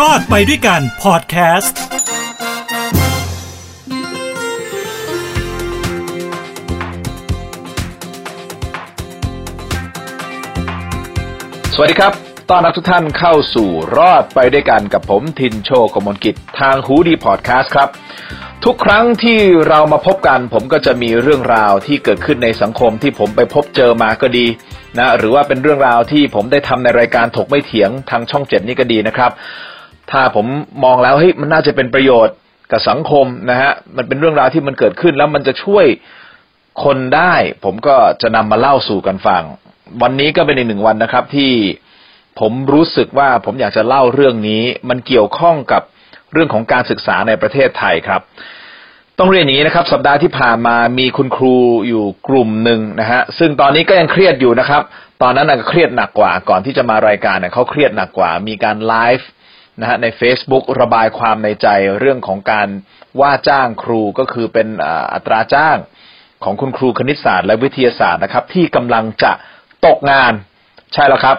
รอดไปด้วยกันพอดแคสต์สวัสดีครับ ต้อนรับทุกท่านเข้าสู่รอดไปด้วยกันกับผมทินโชกมลกิจทางฮูดีพอดแคสต์ครับ ทุกครั้งที่เรามาพบกัน ผมก็จะมีเรื่องราวที่เกิดขึ้นในสังคมที่ผมไปพบเจอมาก็ดีนะหรือว่าเป็นเรื่องราวที่ผมได้ทำในรายการถกไม่เถียงทางช่องเจ็ดนี่ก็ดีนะครับ ถ้าผมมองแล้วเฮ้ยมันน่าจะเป็นประโยชน์กับสังคมนะฮะมันเป็นเรื่องราวที่มันเกิดขึ้นแล้วมันจะช่วยคนได้ ผมก็จะนำมาเล่าสู่กันฟัง วันนี้ก็เป็นอีกหนึ่งวันนะครับ ที่ผมรู้สึกว่าผมอยากจะเล่าเรื่องนี้ มันเกี่ยวข้องกับเรื่องของการศึกษาในประเทศไทยครับ ต้องเรียนอย่างนี้นะครับ สัปดาห์ที่ผ่านมามีคุณครูอยู่กลุ่มหนึ่งนะฮะซึ่งตอนนี้ก็ยังเครียดอยู่นะครับ ตอนนั้นก็เครียดหนักกว่า ก่อนที่จะมารายการเนี่ยเขาเครียดหนักกว่า มีการไลฟ์ นะฮะใน Facebook ระบายความในใจเรื่องของการว่าจ้างครูก็คือเป็นอัตราจ้างของคุณครูคณิตศาสตร์และวิทยาศาสตร์นะครับ ที่กำลังจะตกงาน ใช่แล้วครับ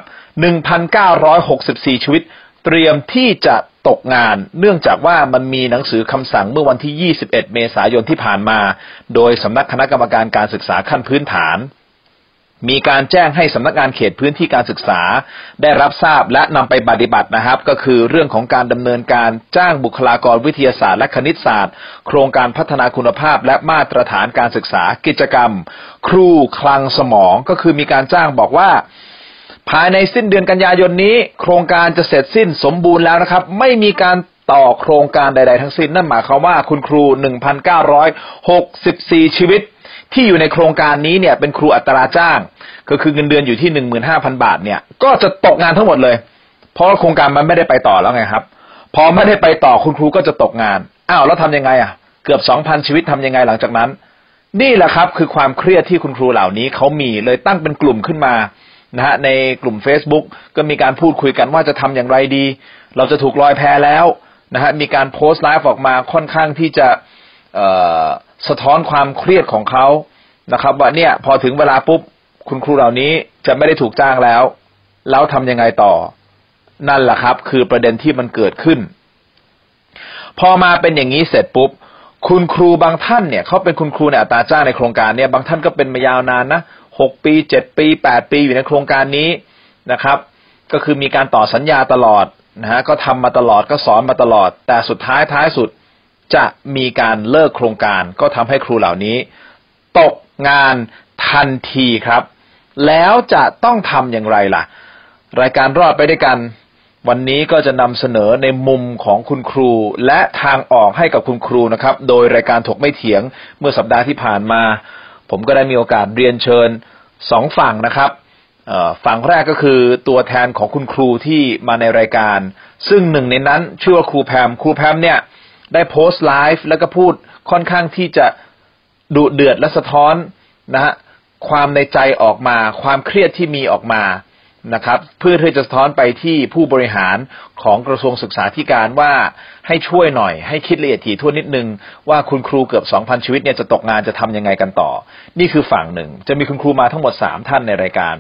1,964 ชีวิต เตรียมที่จะตกงาน เนื่องจากว่ามันมีหนังสือคำสั่งเมื่อวันที่ 21 เมษายนที่ผ่านมา โดยสำนักคณะกรรมการการศึกษาขั้นพื้นฐาน มีการแจ้งให้สำนักงานเขตพื้นที่การศึกษา ได้รับทราบและนำไปปฏิบัตินะครับ ก็คือเรื่องของการดำเนินการจ้างบุคลากรวิทยาศาสตร์และคณิตศาสตร์ โครงการพัฒนาคุณภาพ และมาตรฐานการศึกษากิจกรรม ครูคลังสมองก็คือมีการจ้างบอกว่า ภายในสิ้นเดือนกันยายนนี้ โครงการจะเสร็จสิ้นสมบูรณ์แล้วนะครับ ไม่มีการต่อโครงการใด ๆ ทั้งสิ้นนั่นหมายความว่าคุณครู 1,964 ชีวิต ที่อยู่ในโครงการนี้เนี่ยเป็นครูอัตราจ้าง ก็คือเงินเดือนอยู่ที่15,000บาทเนี่ยก็จะตกงานทั้งหมดเลย เพราะโครงการมันไม่ได้ไปต่อแล้วไงครับ พอไม่ได้ไปต่อคุณครูก็จะตกงานอ้าวแล้วทำยังไงอะ เกือบ2,000ชีวิตทำยังไงหลังจากนั้น นี่แหละครับคือความเครียดที่คุณครูเหล่านี้เขามีเลยตั้งเป็นกลุ่มขึ้นมานะฮะในกลุ่ม Facebook ก็มีการพูดคุยกันว่าจะทำอย่างไรดี เราจะถูกลอยแพแล้วนะฮะมีการโพสต์ไลฟ์ออกมาค่อนข้างที่จะ สะท้อนความเครียดของเขานะครับ ว่าเนี่ยพอถึงเวลาปุ๊บคุณครูเหล่านี้จะไม่ได้ถูกจ้างแล้ว แล้วทำยังไงต่อ นั่นแหละครับ คือประเด็นที่มันเกิดขึ้น พอมาเป็นอย่างนี้เสร็จปุ๊บคุณครูบางท่านเนี่ยเขาเป็นคุณครูในอัตราจ้างในโครงการเนี่ยบางท่านก็เป็นมายาวนานนะหกปีเจ็ดปีแปดปีอยู่ในโครงการนี้นะครับ ก็คือมีการต่อสัญญาตลอดนะฮะก็ทำมาตลอดก็สอนมาตลอด แต่สุดท้ายท้ายสุด จะมีการเลิกโครงการ ก็ทำให้ครูเหล่านี้ ตกงานทันทีครับ แล้วจะต้องทำอย่างไรล่ะ รายการรอดไปด้วยกัน วันนี้ก็จะนำเสนอในมุมของคุณครู และทางออกให้กับคุณครูนะครับ โดยรายการถกไม่เถียงเมื่อสัปดาห์ที่ผ่านมา ผมก็ได้มีโอกาสเรียนเชิญสองฝั่งนะครับฝั่งแรกก็คือตัวแทนของคุณครูที่มาในรายการ ซึ่งหนึ่งในนั้นชื่อว่าครูแพมครูแพมเนี่ย ได้โพสต์ไลฟ์แล้วก็พูดค่อนข้างที่จะดุเดือดและสะท้อนนะฮะความในใจออกมา ความเครียดที่มีออกมานะครับ เพื่อที่จะสะท้อนไปที่ผู้บริหารของกระทรวงศึกษาธิการว่าให้ช่วยหน่อย ให้คิดละเอียดถี่ถ้วนนิดนึง ว่าคุณครูเกือบ 2,000 ชีวิตเนี่ยจะตกงานจะทำยังไงกันต่อ นี่คือฝั่งหนึ่ง จะมีคุณครูมาทั้งหมด 3 ท่านในรายการ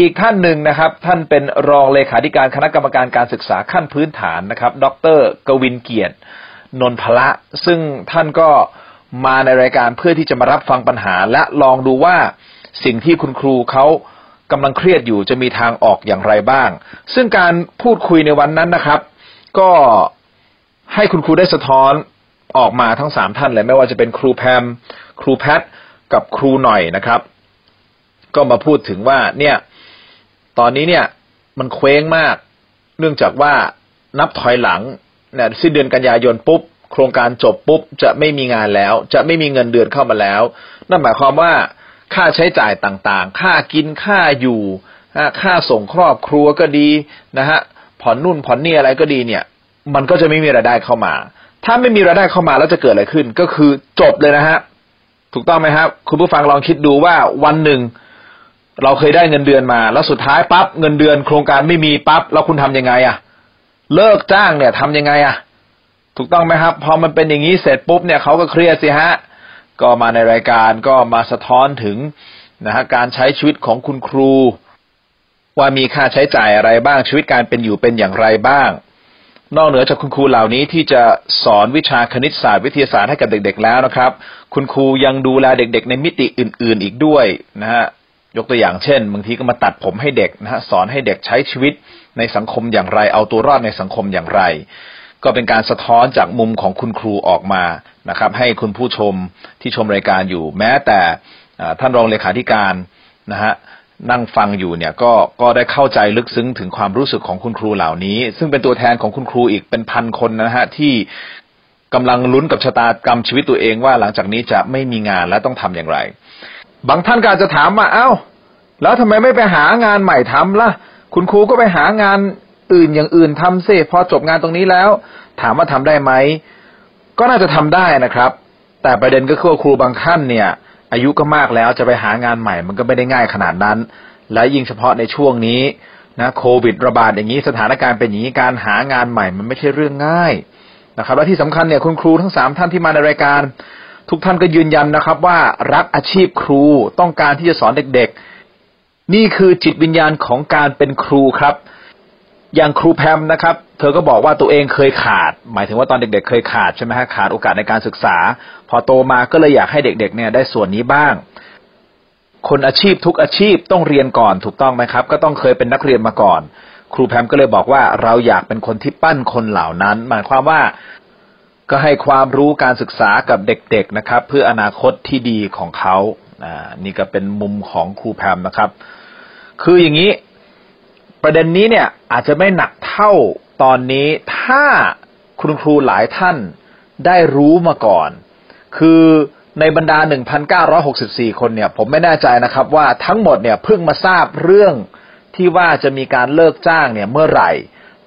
อีกท่านหนึ่งนะครับ ท่านเป็นรองเลขาธิการคณะกรรมการการศึกษาขั้นพื้นฐานนะครับ ดร กวินเกียรติ นนพละ ซึ่งท่านก็มาในรายการเพื่อที่จะมารับฟังปัญหา และลองดูว่าสิ่งที่คุณครูเขากำลังเครียดอยู่จะมีทางออกอย่างไรบ้าง ซึ่งการพูดคุยในวันนั้นนะครับ ก็ให้คุณครูได้สะท้อนออกมาทั้งสามท่านเลยไม่ว่าจะเป็นครูแพม ครูแพทกับครูหน่อยนะครับ ก็มาพูดถึงว่าเนี่ย ตอนนี้เนี่ยมันเคว้งมาก เนื่องจากว่านับถอยหลัง นี่ยสิ้นเดือนกันยายนปุ๊บโครงการจบปุ๊บจะไม่มีงานแล้ว จะไม่มีเงินเดือนเข้ามาแล้ว นั่นหมายความว่าค่าใช้จ่ายต่างๆ ค่ากินค่าอยู่ค่าส่งครอบครัวก็ดีนะฮะผ่อนนุ่นผ่อนนี่อะไรก็ดีเนี่ย มันก็จะไม่มีรายได้เข้ามา ถ้าไม่มีรายได้เข้ามาแล้วจะเกิดอะไรขึ้น ก็คือจบเลยนะฮะถูกต้องไหมครับ คุณผู้ฟังลองคิดดูว่าวันหนึ่ง เราเคยได้เงินเดือนมา แล้วสุดท้ายปั๊บเงินเดือน โครงการไม่มีปั๊บแล้วคุณทํำยังไงอะ เลิกจ้างเนี่ยทำยังไงอะถูกต้องไหมครับ พอมันเป็นอย่างนี้เสร็จปุ๊บเนี่ยเขาก็เครียดสิฮะก็มาในรายการก็มาสะท้อนถึงนะฮะการใช้ชีวิตของคุณครู ว่ามีค่าใช้จ่ายอะไรบ้างชีวิตการเป็นอยู่เป็นอย่างไรบ้าง นอกเหนือจากคุณครูเหล่านี้ที่จะสอนวิชาคณิตศาสตร์วิทยาศาสตร์ให้กับเด็ก ๆ แล้วนะครับ คุณครูยังดูแลเด็ก ๆ ในมิติอื่น ๆ อีกด้วยนะฮะ ยกตัวอย่างเช่นบางทีก็มาตัดผมให้เด็กนะฮะสอนให้เด็กใช้ชีวิตในสังคมอย่างไร เอาตัวรอดในสังคมอย่างไร ก็เป็นการสะท้อนจากมุมของคุณครูออกมานะครับ ให้คุณผู้ชมที่ชมรายการอยู่ แม้แต่ท่านรองเลขาธิการนะฮะนั่งฟังอยู่เนี่ยก็ก็ได้เข้าใจลึกซึ้งถึงความรู้สึกของคุณครูเหล่านี้ ซึ่งเป็นตัวแทนของคุณครูอีกเป็นพันคนนะฮะที่กำลังลุ้นกับชะตากรรมชีวิตตัวเองว่าหลังจากนี้จะไม่มีงานและต้องทำอย่างไร บางท่านก็อาจจะถามว่าเอา้า แล้วทำไมไม่ไปหางานใหม่ทำล่ะ คุณครูก็ไปหางานอื่นอย่างอื่นทำสิพอจบงานตรงนี้แล้ว ถามว่าทำได้ไหมก็น่าจะทำได้นะครับ แต่ประเด็นก็คือครูบางท่านเนี่ย อายุก็มากแล้วจะไปหางานใหม่ มันก็ไม่ได้ง่ายขนาดนั้น และยิ่งเฉพาะในช่วงนี้นะโควิดระบาดอย่างนี้สถานการณ์เป็นอย่างนี้การหางานใหม่มันไม่ใช่เรื่องง่ายนะครับและที่สำคัญเนี่ยคุณครูทั้งสามท่านที่มาในรายการ ทุกท่านก็ยืนยันนะครับว่ารักอาชีพครูต้องการที่จะสอนเด็กๆ นี่คือจิตวิญญาณของการเป็นครูครับ อย่างครูแพมนะครับ เธอก็บอกว่าตัวเองเคยขาด หมายถึงว่าตอนเด็ก ๆ เคยขาดใช่ไหมฮะขาดโอกาสในการศึกษา พอโตมาก็เลยอยากให้เด็กๆเนี่ยได้ส่วนนี้บ้าง คนอาชีพทุกอาชีพต้องเรียนก่อนถูกต้องไหมครับ ก็ต้องเคยเป็นนักเรียนมาก่อน ครูแพมก็เลยบอกว่าเราอยากเป็นคนที่ปั้นคนเหล่านั้น หมายความว่า ก็ให้ความรู้การศึกษากับเด็กๆนะครับ เพื่ออนาคตที่ดีของเขาอ่านี่ก็เป็นมุมของครูแพมนะครับ คืออย่างนี้ประเด็นนี้เนี่ยอาจจะไม่หนักเท่าตอนนี้ถ้าคุณครูหลายท่านได้รู้มาก่อน คือในบรรดา 1,964 คนเนี่ย ผมไม่แน่ใจนะครับ ว่าทั้งหมดเนี่ยเพิ่งมาทราบเรื่องที่ว่าจะมีการเลิกจ้างเนี่ยเมื่อไหร่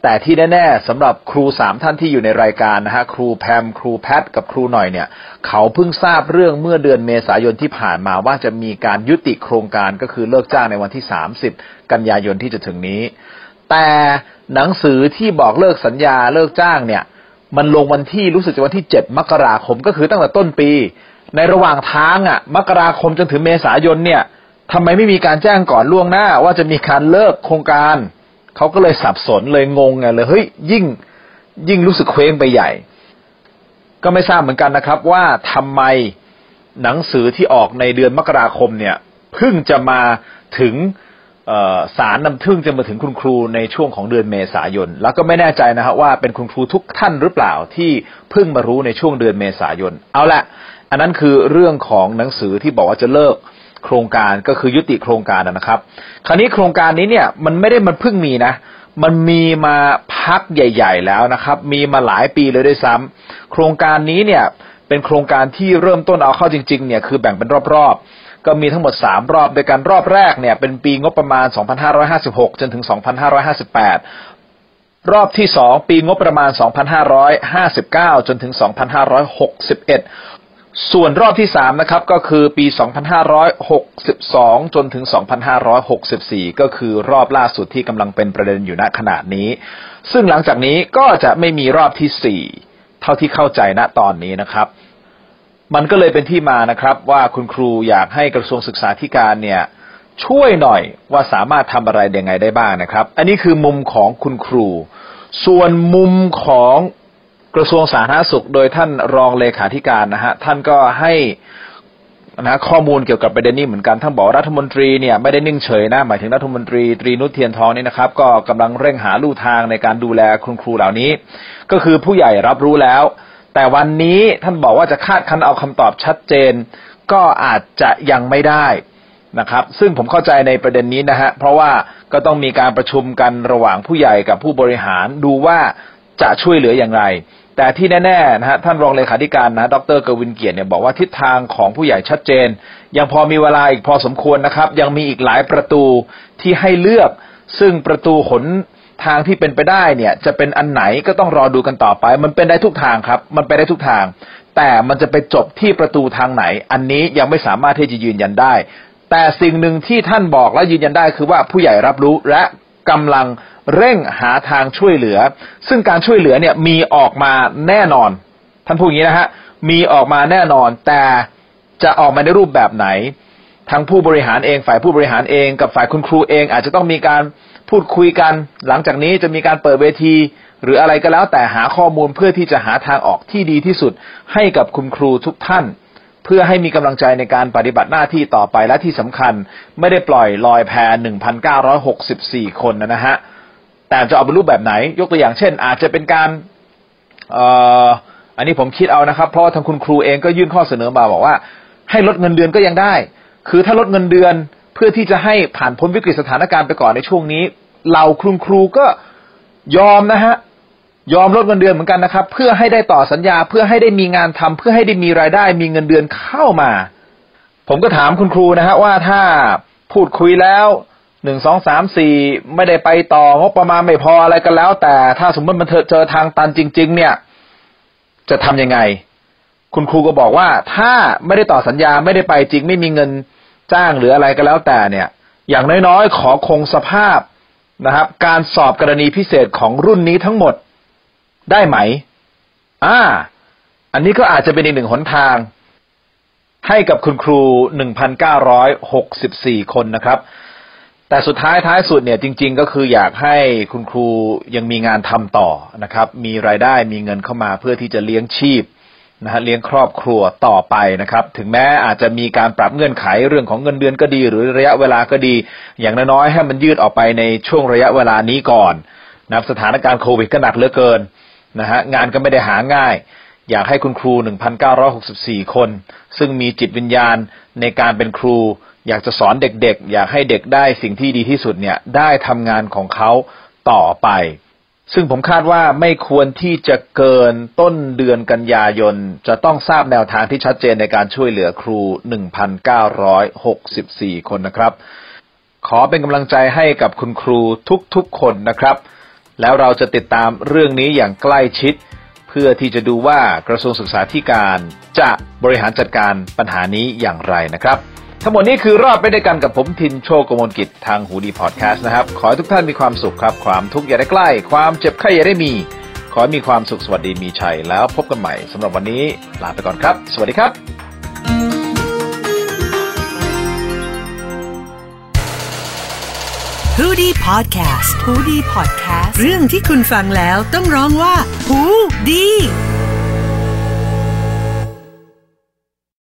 แต่ที่แน่ๆสำหรับครูสามท่านที่อยู่ในรายการนะฮะครูแพมครูแพทกับครูหน่อยเนี่ย เขาเพิ่งทราบเรื่องเมื่อเดือนเมษายนที่ผ่านมาว่าจะมีการยุติโครงการก็คือเลิกจ้างในวันที่ 30 กันยายนที่จะถึงนี้ แต่หนังสือที่บอกเลิกสัญญาเลิกจ้างเนี่ย มันลงวันที่รู้สึกจะวันที่เจ็ดมกราคมก็คือตั้งแต่ต้นปี ในระหว่างทางอะ มกราคมจนถึงเมษายนเนี่ยทำไมไม่มีการแจ้งก่อนล่วงหน้าว่าจะมีการเลิกโครงการ เขาก็เลยสับสนเลยงงไงเลยเฮ้ยยิ่งยิ่งรู้สึกเคว้งไปใหญ่ ก็ไม่ทราบเหมือนกันนะครับ ว่าทำไมหนังสือที่ออกในเดือนมกราคมเนี่ยเพิ่งจะมาถึงสารนำทึ่งจะมาถึงคุณครูในช่วงของเดือนเมษายน แล้วก็ไม่แน่ใจนะครับว่าเป็นคุณครูทุกท่านหรือเปล่าที่เพิ่งมารู้ในช่วงเดือนเมษายน เอาละอันนั้นคือเรื่องของหนังสือที่บอกว่าจะเลิก โครงการก็คือยุติโครงการนะครับ คราวนี้โครงการนี้เนี่ยมันไม่ได้มันเพิ่งมีนะ มันมีมาพักใหญ่ ๆ แล้วนะครับ มีมาหลายปีเลยด้วยซ้ำโครงการนี้เนี่ยเป็นโครงการที่เริ่มต้นเอาเข้าจริงๆเนี่ยคือแบ่งเป็นรอบๆ ก็มีทั้งหมด 3 รอบโดยการรอบแรกเนี่ยเป็นปีงบประมาณ 2556 จนถึง 2558 รอบที่ 2 ปีงบประมาณ 2559 จนถึง 2561 ส่วนรอบที่3นะครับก็คือปี 2562 จนถึง 2564 ก็คือรอบล่าสุดที่กำลังเป็นประเด็นอยู่ณขณะนี้ ซึ่งหลังจากนี้ก็จะไม่มีรอบที่4เท่าที่เข้าใจณตอนนี้นะครับ มันก็เลยเป็นที่มานะครับว่าคุณครูอยากให้กระทรวงศึกษาธิการเนี่ยช่วยหน่อยว่าสามารถทำอะไรยังไงได้บ้างนะครับ อันนี้คือมุมของคุณครู ส่วนมุมของ กระทรวงสาธารณสุข โดยท่านรองเลขาธิการนะฮะท่านก็ให้นะข้อมูลเกี่ยวกับประเด็นนี้เหมือนกันท่านบอกรัฐมนตรีเนี่ยไม่ได้นิ่งเฉยนะหมายถึงรัฐมนตรีตรีนุชเทียนทองนี่นะครับ ก็กำลังเร่งหาลู่ทางในการดูแลคุณครูเหล่านี้ ก็คือผู้ใหญ่รับรู้แล้ว แต่วันนี้ท่านบอกว่าจะคาดคันเอาคำตอบชัดเจน ก็อาจจะยังไม่ได้นะครับ ซึ่งผมเข้าใจในประเด็นนี้นะฮะเพราะว่าก็ต้องมีการประชุมกันระหว่างผู้ใหญ่กับผู้บริหารดูว่าจะช่วยเหลืออย่างไร แต่ที่แน่ๆนะฮะท่านรองเลขาธิการนะดรกวินเกียรติเนี่ยบอกว่าทิศทางของผู้ใหญ่ชัดเจน ยังพอมีเวลาอีกพอสมควรนะครับ ยังมีอีกหลายประตูที่ให้เลือก ซึ่งประตูขนทางที่เป็นไปได้เนี่ยจะเป็นอันไหนก็ต้องรอดูกันต่อไป มันเป็นได้ทุกทางครับ มันไปได้ทุกทาง แต่มันจะไปจบที่ประตูทางไหน อันนี้ยังไม่สามารถที่จะยืนยันได้ แต่สิ่งหนึ่งที่ท่านบอกและยืนยันได้คือว่าผู้ใหญ่รับรู้และกำลัง เร่งหาทางช่วยเหลือ ซึ่งการช่วยเหลือเนี่ยมีออกมาแน่นอน ท่านพูดอย่างนี้นะฮะมีออกมาแน่นอน แต่จะออกมาในรูปแบบไหน ทั้งผู้บริหารเองฝ่ายผู้บริหารเองกับฝ่ายคุณครูเอง อาจจะต้องมีการพูดคุยกัน หลังจากนี้จะมีการเปิดเวที หรืออะไรก็แล้วแต่หาข้อมูลเพื่อที่จะหาทางออกที่ดีที่สุดให้กับคุณครูทุกท่านเพื่อให้มีกำลังใจในการปฏิบัติหน้าที่ต่อไปและที่สำคัญไม่ได้ปล่อยลอยแพ 1,964 คนนะฮะ แต่จะเอาเป็นรูปแบบไหน ยกตัวอย่างเช่น อาจจะเป็นการอันนี้ผมคิดเอานะครับ เพราะว่าทางคุณครูเองก็ยื่นข้อเสนอมาบอกว่า ให้ลดเงินเดือนก็ยังได้ คือถ้าลดเงินเดือนเพื่อที่จะให้ผ่านพ้นวิกฤตสถานการณ์ไปก่อนในช่วงนี้ เราคุณครูก็ยอมนะฮะยอมลดเงินเดือนเหมือนกันนะครับ เพื่อให้ได้ต่อสัญญาเพื่อให้ได้มีงานทำเพื่อให้ได้มีรายได้ มีเงินเดือนเข้ามา ผมก็ถามคุณครูนะฮะว่าถ้าพูดคุยแล้ว หนึ่งสองสามสี่ไม่ได้ไปต่องบประมาณไม่พออะไรกันแล้ว แต่ถ้าสมมติมันเจอทางตันจริง ๆ เนี่ย จะทำยังไง คุณครูก็บอกว่าถ้าไม่ได้ต่อสัญญาไม่ได้ไปจริง ไม่มีเงินจ้างหรืออะไรก็แล้วแต่เนี่ย อย่างน้อยๆขอคงสภาพนะครับ การสอบกรณีพิเศษของรุ่นนี้ทั้งหมดได้ไหม อ่า อันนี้ก็อาจจะเป็นอีกหนึ่งหนทาง ให้กับคุณครู 1,964 คนนะครับ แต่สุดท้ายท้ายสุดเนี่ยจริง ๆ ก็คืออยากให้คุณครูยังมีงานทำต่อนะครับ มีรายได้มีเงินเข้ามาเพื่อที่จะเลี้ยงชีพนะฮะเลี้ยงครอบครัวต่อไปนะครับ ถึงแม้อาจจะมีการปรับเงื่อนไขเรื่องของเงินเดือนก็ดี หรือระยะเวลาก็ดี อย่างน้อยๆให้มันยืดออกไปในช่วงระยะเวลานี้ก่อนนะสถานการณ์โควิดก็หนักเหลือเกินนะฮะงานก็ไม่ได้หาง่าย อยากให้คุณครู 1,964 คน ซึ่งมีจิตวิญญาณในการเป็นครู อยากจะสอนเด็กๆ อยากให้เด็กได้สิ่งที่ดีที่สุดเนี่ยได้ทำงานของเขาต่อไป ซึ่งผมคาดว่าไม่ควรที่จะเกินต้นเดือนกันยายน จะต้องทราบแนวทางที่ชัดเจนในการช่วยเหลือครู 1,964 คนนะครับ ขอเป็นกำลังใจให้กับคุณครูทุกๆคนนะครับ แล้วเราจะติดตามเรื่องนี้อย่างใกล้ชิด เพื่อที่จะดูว่ากระทรวงศึกษาธิการจะบริหารจัดการปัญหานี้อย่างไรนะครับ ทั้งหมดนี้คือรอบไปด้วยกันกับผมทินโชคกมลกิจทางหูดีพอดแคสต์นะครับ ขอให้ทุกท่านมีความสุขครับ ความทุกข์อย่าได้ใกล้ ความเจ็บไข้อย่าได้มี ขอให้มีความสุขสวัสดีมีชัยแล้วพบกันใหม่สำหรับวันนี้ลาไปก่อนครับ สวัสดีครับฮูดี้พอดแคสต์ฮูดี้พอดแคสต์เรื่องที่คุณฟังแล้วต้องร้องว่าหูดี